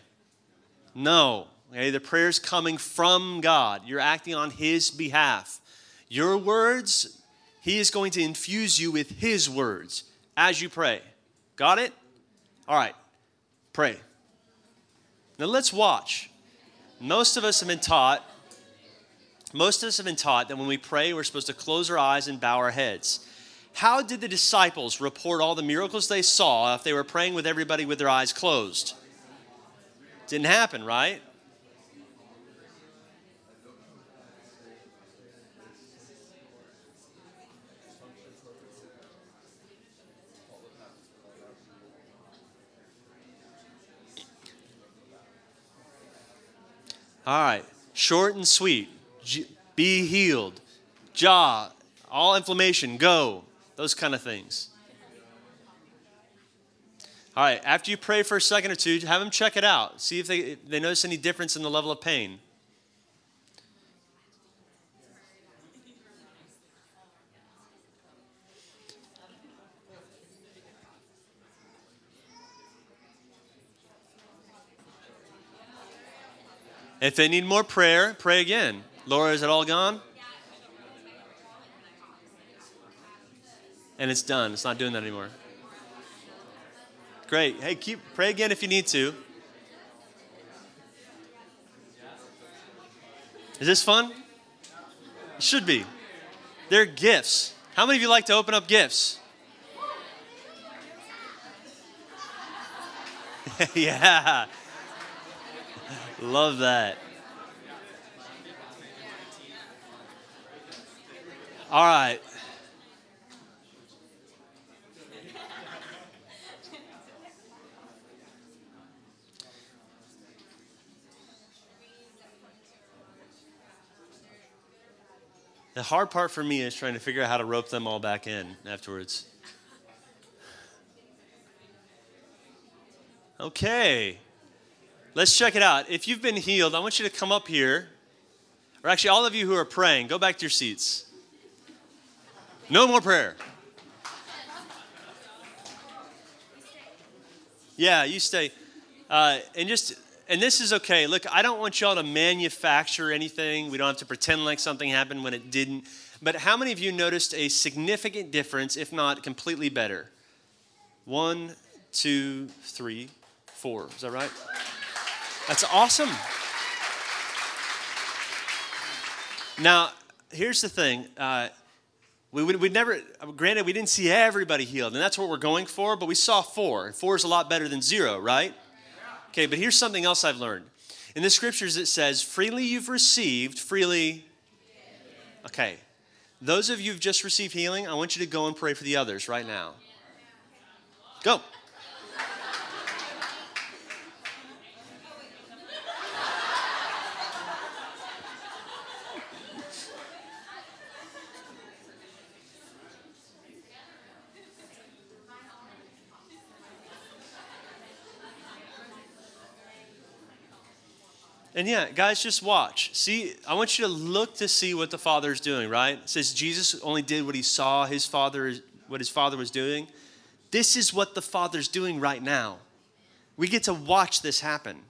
No. Okay, the prayer's coming from God. You're acting on his behalf. Your words, he is going to infuse you with his words as you pray. Got it? All right. Pray. Now let's watch. Most of us have been taught most of us have been taught that when we pray, we're supposed to close our eyes and bow our heads. How did the disciples report all the miracles they saw if they were praying with everybody with their eyes closed? Didn't happen, right? All right, short and sweet be healed, jaw, all inflammation, go, those kind of things. All right, after you pray for a second or two, have them check it out. See if they, if they notice any difference in the level of pain. If they need more prayer, pray again. Laura, is it all gone? And it's done. It's not doing that anymore. Great. Hey, keep pray again if you need to. Is this fun? It should be. They're gifts. How many of you like to open up gifts? yeah. Love that. All right. The hard part for me is trying to figure out how to rope them all back in afterwards. Okay. Let's check it out. If you've been healed, I want you to come up here. Or actually, all of you who are praying, go back to your seats. No more prayer. Yeah, you stay. Uh, and just, and this is okay. Look, I don't want y'all to manufacture anything. We don't have to pretend like something happened when it didn't. But how many of you noticed a significant difference, if not completely better? One, two, three, four. Is that right? That's awesome. Now, here's the thing. Uh, we would we never, granted, we didn't see everybody healed, and that's what we're going for, but we saw four. Four is a lot better than zero, right? Okay, but here's something else I've learned. In the scriptures, it says, freely you've received, freely. Okay. Those of you who've just received healing, I want you to go and pray for the others right now. Go. And yeah, guys, just watch. See, I want you to look to see what the Father is doing, right? It says Jesus only did what he saw his Father, what his Father was doing. This is what the Father's doing right now. We get to watch this happen.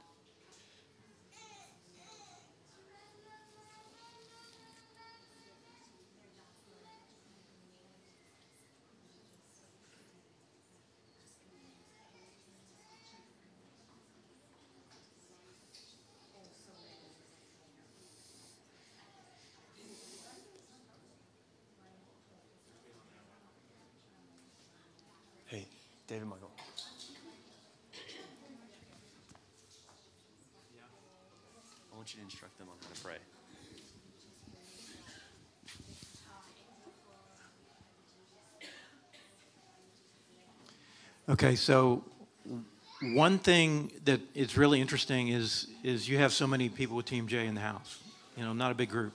David Michael. I want you to instruct them on how to pray. Okay, so one thing that is really interesting is is you have so many people with TMJ in the house. You know, not a big group,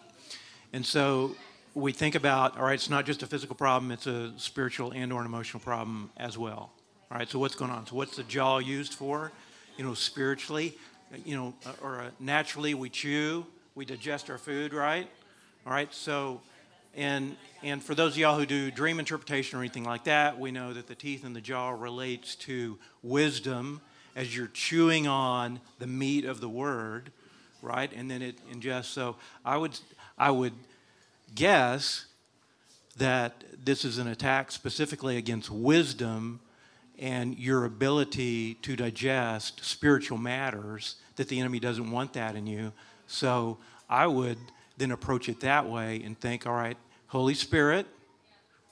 and so we think about all right. It's not just a physical problem; it's a spiritual and or an emotional problem as well. All right. So what's going on? So what's the jaw used for? You know, spiritually, you know, or uh, naturally we chew, we digest our food, right? All right. So and and for those of y'all who do dream interpretation or anything like that, we know that the teeth and the jaw relates to wisdom as you're chewing on the meat of the word, right? And then it ingests. So I would I would guess that this is an attack specifically against wisdom and your ability to digest spiritual matters that the enemy doesn't want that in you. So I would then approach it that way and think, all right, Holy Spirit,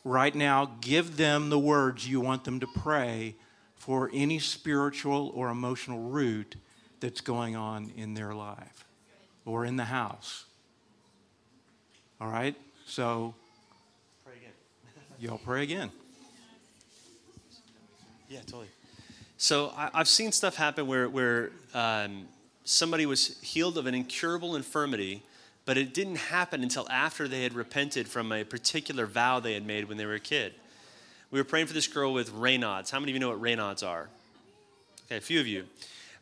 right now, give them the words you want them to pray for any spiritual or emotional root that's going on in their life or in the house. All right? So, Pray again. y'all pray again. Yeah, totally. So I, I've seen stuff happen where, where um, somebody was healed of an incurable infirmity, but it didn't happen until after they had repented from a particular vow they had made when they were a kid. We were praying for this girl with Raynaud's. How many of you know what Raynaud's are? Okay, a few of you.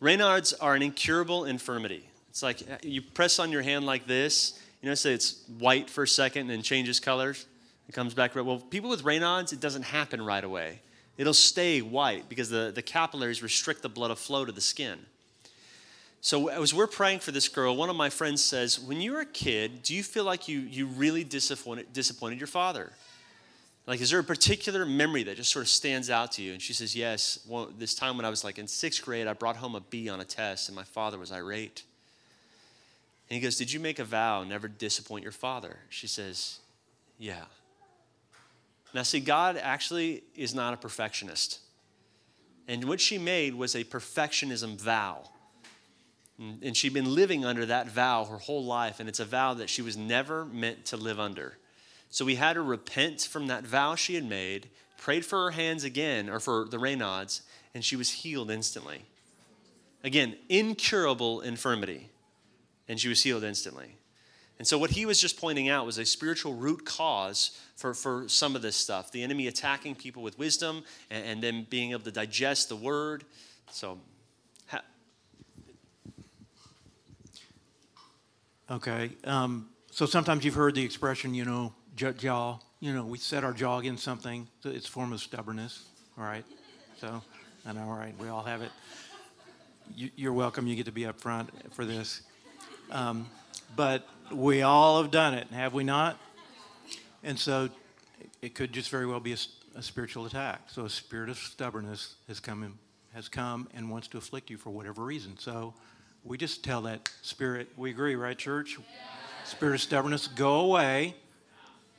Raynaud's are an incurable infirmity. It's like uh, you press on your hand like this, you know, say it's white for a second and then changes colors. It comes back red. Well, people with Raynaud's, it doesn't happen right away. It'll stay white because the, the capillaries restrict the blood flow to the skin. So as we're praying for this girl, one of my friends says, When you were a kid, do you feel like you, you really disappointed, disappointed your father? Like, is there a particular memory that just sort of stands out to you? And she says, Yes. Well, this time when I was like in sixth grade, I brought home a B on a test, and my father was irate. And he goes, Did you make a vow never disappoint your father? She says, Yeah. Now, see, God actually is not a perfectionist. And what she made was a perfectionism vow. And she'd been living under that vow her whole life, and it's a vow that she was never meant to live under. So we had her repent from that vow she had made, prayed for her hands again, or for the Raynaud's, and she was healed instantly. Again, incurable infirmity, and she was healed instantly. And so, what he was just pointing out was a spiritual root cause for, for some of this stuff the enemy attacking people with wisdom and, and then being able to digest the word. So, ha- Okay. Um, so sometimes you've heard the expression, you know, jaw. You know, we set our jaw against something. So it's a form of stubbornness. All right. So, I know. All right. We all have it. You, you're welcome. You get to be up front for this. Um, but we all have done it, have we not? And so it could just very well be a, a spiritual attack. So a spirit of stubbornness has come in, has come and wants to afflict you for whatever reason. So we just tell that spirit, we agree, right, church? Spirit of stubbornness, go away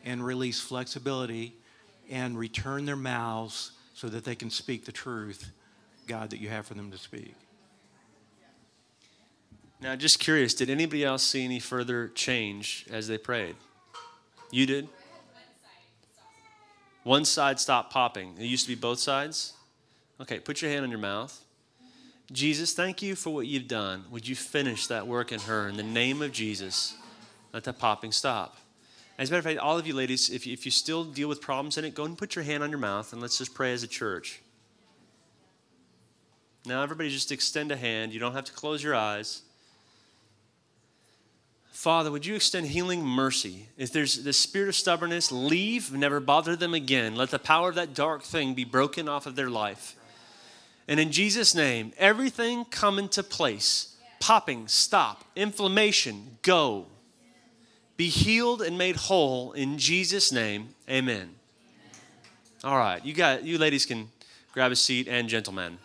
and release flexibility and return their mouths so that they can speak the truth, God, that you have for them to speak. Now, just curious, did anybody else see any further change as they prayed? You did? One side stopped popping. It used to be both sides? Okay, put your hand on your mouth. Jesus, thank you for what you've done. Would you finish that work in her in the name of Jesus? Let that popping stop. As a matter of fact, all of you ladies, if you, if you still deal with problems in it, go and put your hand on your mouth and let's just pray as a church. Now, everybody just extend a hand. You don't have to close your eyes. Father, would you extend healing mercy? If there's the spirit of stubbornness, leave, never bother them again. Let the power of that dark thing be broken off of their life. And in Jesus' name, everything come into place. Popping, stop. Inflammation, go. Be healed and made whole in Jesus' name. Amen. All right, you got you ladies can grab a seat and gentlemen.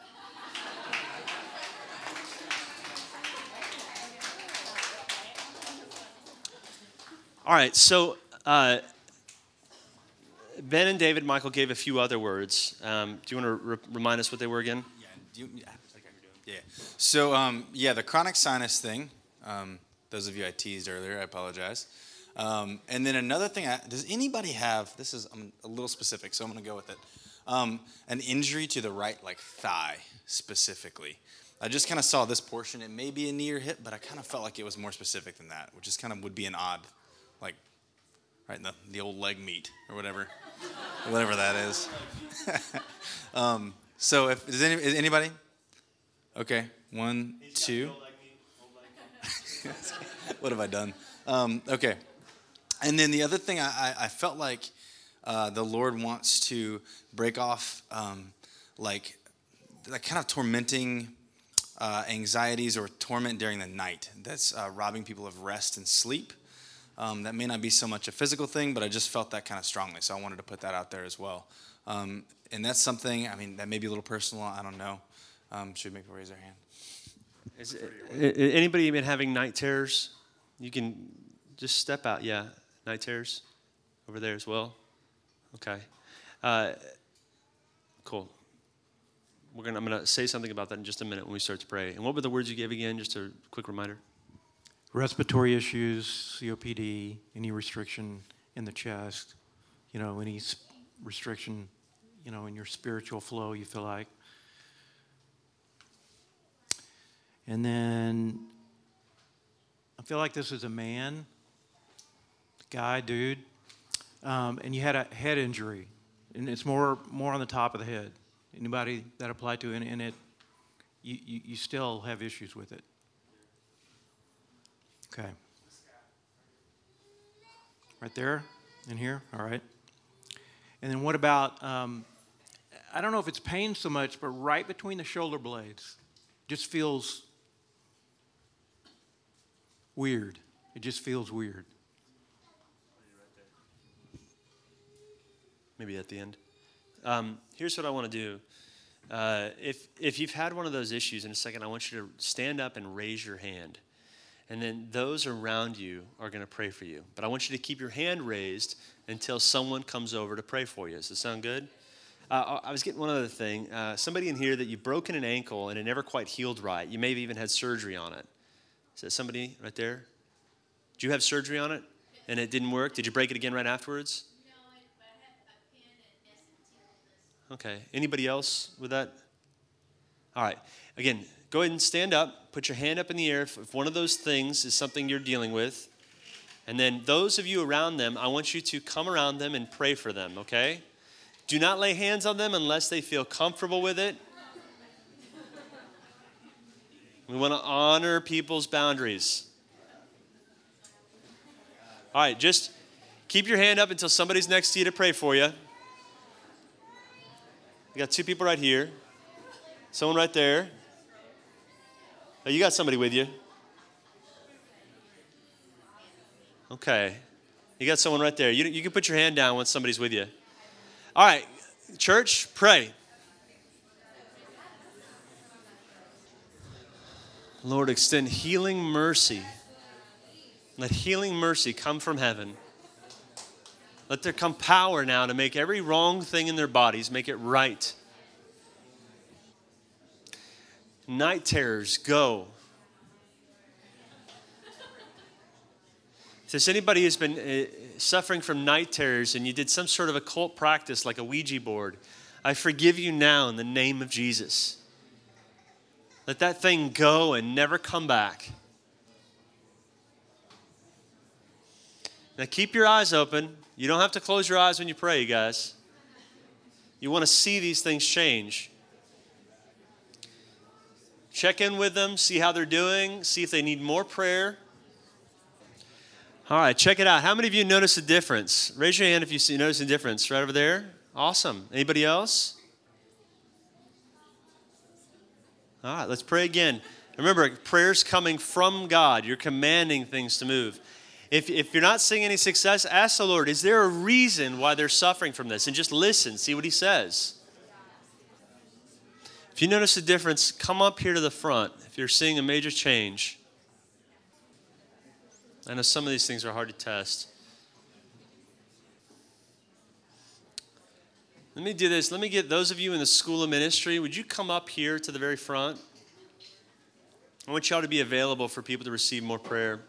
All right, so uh, Ben and David, Michael gave a few other words. Um, do you want to re- remind us what they were again? Yeah. You. Yeah. So um, yeah, the chronic sinus thing. Um, those of you I teased earlier, I apologize. Um, and then another thing, I, does anybody have? This is I'm a little specific, so I'm going to go with it. Um, an injury to the right, like thigh specifically. I just kind of saw this portion. It may be a knee or hip, but I kind of felt like it was more specific than that, which is kind of would be an odd, like, right in the, the old leg meat or whatever, whatever that is. um, so if is, any, is anybody? Okay, one, two. what have I done? Um, okay, and then the other thing I, I felt like uh, the Lord wants to break off, um, like, that kind of tormenting uh, anxieties or torment during the night that's uh, robbing people of rest and sleep. Um, that may not be so much a physical thing, but I just felt that kind of strongly, so I wanted to put that out there as well. Um, and that's something, I mean, that may be a little personal, I don't know. Um, should make people raise their hand. Is it, anybody been having night terrors? You can just step out. Yeah, night terrors over there as well. Okay, uh, cool. We're gonna. I'm gonna say something about that in just a minute when we start to pray. And what were the words you gave again? Just a quick reminder. Respiratory issues, COPD, any restriction in the chest, you know, any restriction, you know, in your spiritual flow. You feel like. And then I feel like this is a man, guy, dude, um, and you had a head injury, and it's more more on the top of the head. Anybody that applied to it, and it, you, you, you still have issues with it. Okay. Right there, in here, all right. And then what about? Um, I don't know if it's pain so much, but right between the shoulder blades, just feels weird. It just feels weird. Maybe at the end. Um, here's what I want to do. Uh, if, if you've had one of those issues in a second, I want you to stand up and raise your hand. And then those around you are going to pray for you. But I want you to keep your hand raised until someone comes over to pray for you. Does that sound good? Uh, I was getting one other thing. Uh, somebody in here that you've broken an ankle and it never quite healed right. You may have even had surgery on it. Is that somebody right there? Did you have surgery on it and it didn't work? Did you break it again right afterwards? No, I, have a pin and Okay. Anybody else with that? All right. Again, go ahead and stand up. Put your hand up in the air if, one of those things is something you're dealing with. And then those of you around them, I want you to come around them and pray for them, okay? Do not lay hands on them unless they feel comfortable with it we want to honor people's boundaries. All right, just keep your hand up until somebody's next to you to pray for you. We got two people right here, someone right there. Oh, you got somebody with you. Okay. You got someone right there. You, you can put your hand down when somebody's with you. All right. Church, pray. Lord, extend healing mercy. Let healing mercy come from heaven. Let there come power now to make every wrong thing in their bodies, make it right. Night terrors, go. There's anybody who's been uh, suffering from night terrors and you did some sort of occult practice like a Ouija board, I forgive you now in the name of Jesus. Let that thing go and never come back. Now keep your eyes open. You don't have to close your eyes when you pray, you guys. You want to see these things change. Check in with them, see how they're doing, see if they need more prayer. All right, check it out. How many of you notice a difference? Raise your hand if you see, notice a difference right over there. Awesome. Anybody else? All right, let's pray again. Remember, prayer's coming from God. You're commanding things to move. If, if you're not seeing any success, ask the Lord, is there a reason why they're suffering from this? And just listen, see what He says. If you notice a difference, come up here to the front if you're seeing a major change. I know some of these things are hard to test. Let me do this. Let me get those of you in the School of Ministry, would you come up here to the very front? I want y'all to be available for people to receive more prayer.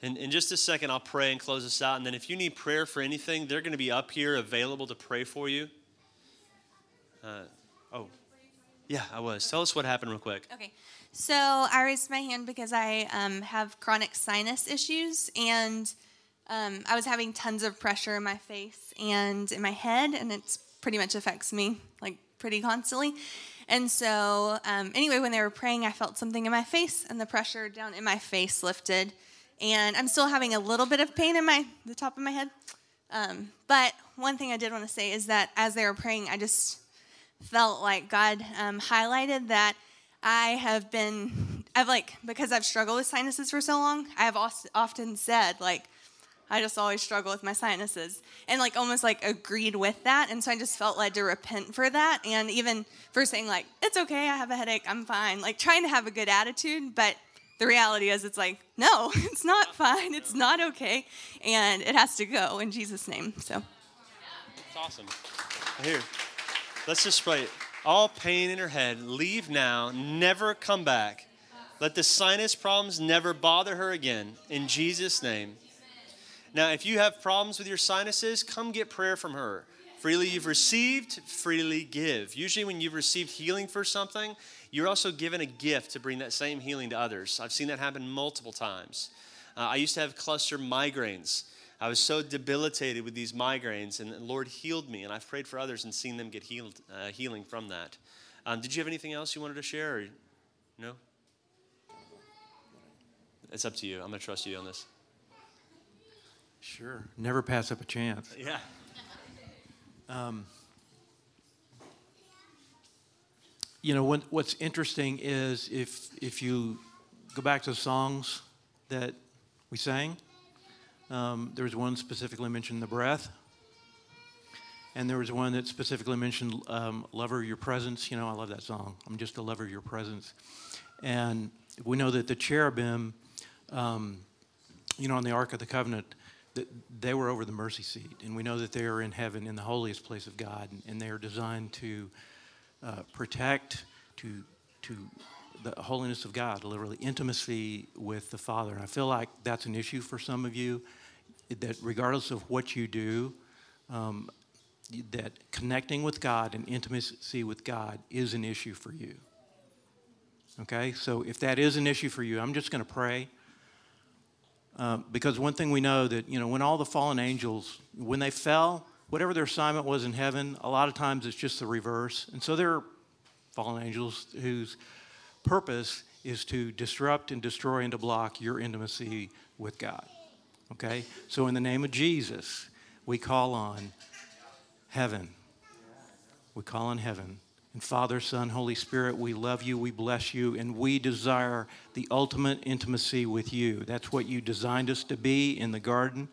And in just a second, I'll pray and close this out. And then if you need prayer for anything, they're going to be up here available to pray for you. Uh, oh, yeah, I was. Tell us what happened real quick. Okay. So I raised my hand because I um, have chronic sinus issues, and um, I was having tons of pressure in my face and in my head, and it pretty much affects me like pretty constantly. And so, um, anyway, when they were praying, I felt something in my face, and the pressure down in my face lifted. And I'm still having a little bit of pain in my the top of my head. Um, but one thing I did want to say is that as they were praying, I just felt like God um, highlighted that I have been, I've like, because I've struggled with sinuses for so long, I have often said, like, I just always struggle with my sinuses and like almost like agreed with that. And so I just felt led to repent for that. And even for saying, like, it's okay, I have a headache, I'm fine, like trying to have a good attitude. But the reality is, it's like, no, it's not fine, it's not okay. And it has to go in Jesus' name. So. It's awesome. Here, let's just pray. All pain in her head, leave now, never come back. Let the sinus problems never bother her again. In Jesus' name. Now, if you have problems with your sinuses, come get prayer from her. Freely you've received, freely give. Usually, when you've received healing for something, you're also given a gift to bring that same healing to others. I've seen that happen multiple times. Uh, I used to have cluster migraines. I was so debilitated with these migraines, and the Lord healed me, and I've prayed for others and seen them get healed, uh, healing from that. Um, did you have anything else you wanted to share? Or, no? It's up to you. I'm going to trust you on this. Sure. Never pass up a chance. Yeah. Um, you know, when, what's interesting is if if you go back to the songs that we sang, um, there was one specifically mentioned the breath, and there was one that specifically mentioned um, "Lover Your Presence." You know, I love that song. I'm just a lover of your presence, and we know that the cherubim, um, you know, on the Ark of the Covenant that they were over the mercy seat, and we know that they are in heaven in the holiest place of God, and they are designed to uh, protect, to to the holiness of God, literally intimacy with the Father. And I feel like that's an issue for some of you, that regardless of what you do, um, that connecting with God and intimacy with God is an issue for you. Okay, so if that is an issue for you, I'm just going to pray. Um, because one thing we know that, you know, when all the fallen angels, when they fell, whatever their assignment was in heaven, a lot of times it's just the reverse. And so there are fallen angels whose purpose is to disrupt and destroy and to block your intimacy with God. Okay? So in the name of Jesus, we call on heaven. We call on heaven and Father, Son, Holy Spirit, we love you, we bless you, and we desire the ultimate intimacy with you. That's what you designed us to be in the garden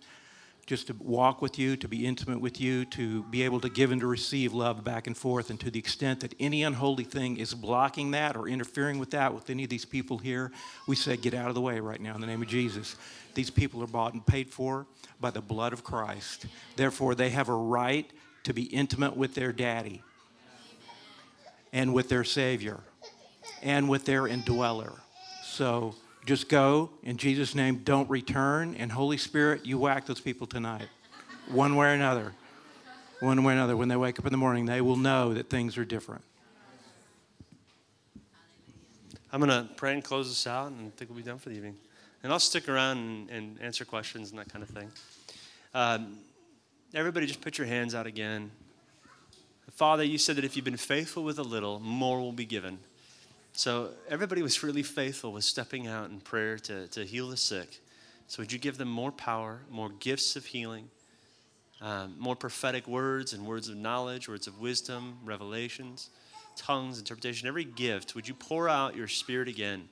just to walk with you, to be intimate with you, to be able to give and to receive love back and forth. And to the extent that any unholy thing is blocking that or interfering with that with any of these people here, we say, get out of the way right now in the name of Jesus. These people are bought and paid for by the blood of Christ. Therefore, they have a right to be intimate with their daddy and with their Savior and with their indweller. So, just go in Jesus' name. Don't return. And Holy Spirit, you whack those people tonight, one way or another. One way or another. When they wake up in the morning, they will know that things are different. I'm going to pray and close this out, and I think we'll be done for the evening. And I'll stick around and, and answer questions and that kind of thing. Um, everybody, just put your hands out again. Father, you said that if you've been faithful with a little, more will be given. So everybody was really faithful with stepping out in prayer to, to heal the sick. So would you give them more power, more gifts of healing, um, more prophetic words and words of knowledge, words of wisdom, revelations, tongues, interpretation, every gift. Would you pour out your spirit again?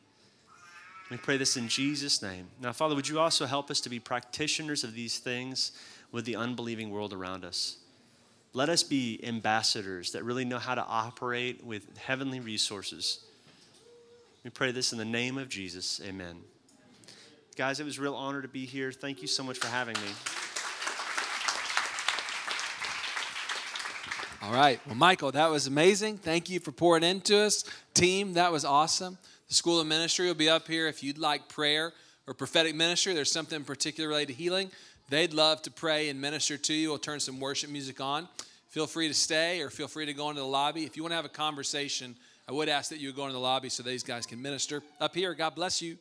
We pray this in Jesus' name. Now, Father, would you also help us to be practitioners of these things with the unbelieving world around us? Let us be ambassadors that really know how to operate with heavenly resources we pray this in the name of Jesus. Amen. Guys, it was a real honor to be here. Thank you so much for having me. All right. Well, Michael, that was amazing. Thank you for pouring into us. Team, that was awesome. The School of Ministry will be up here if you'd like prayer or prophetic ministry. There's something particular related to healing. They'd love to pray and minister to you. We'll turn some worship music on. Feel free to stay or feel free to go into the lobby. If you want to have a conversation, I would ask that you go in the lobby so these guys can minister. Up here, God bless you.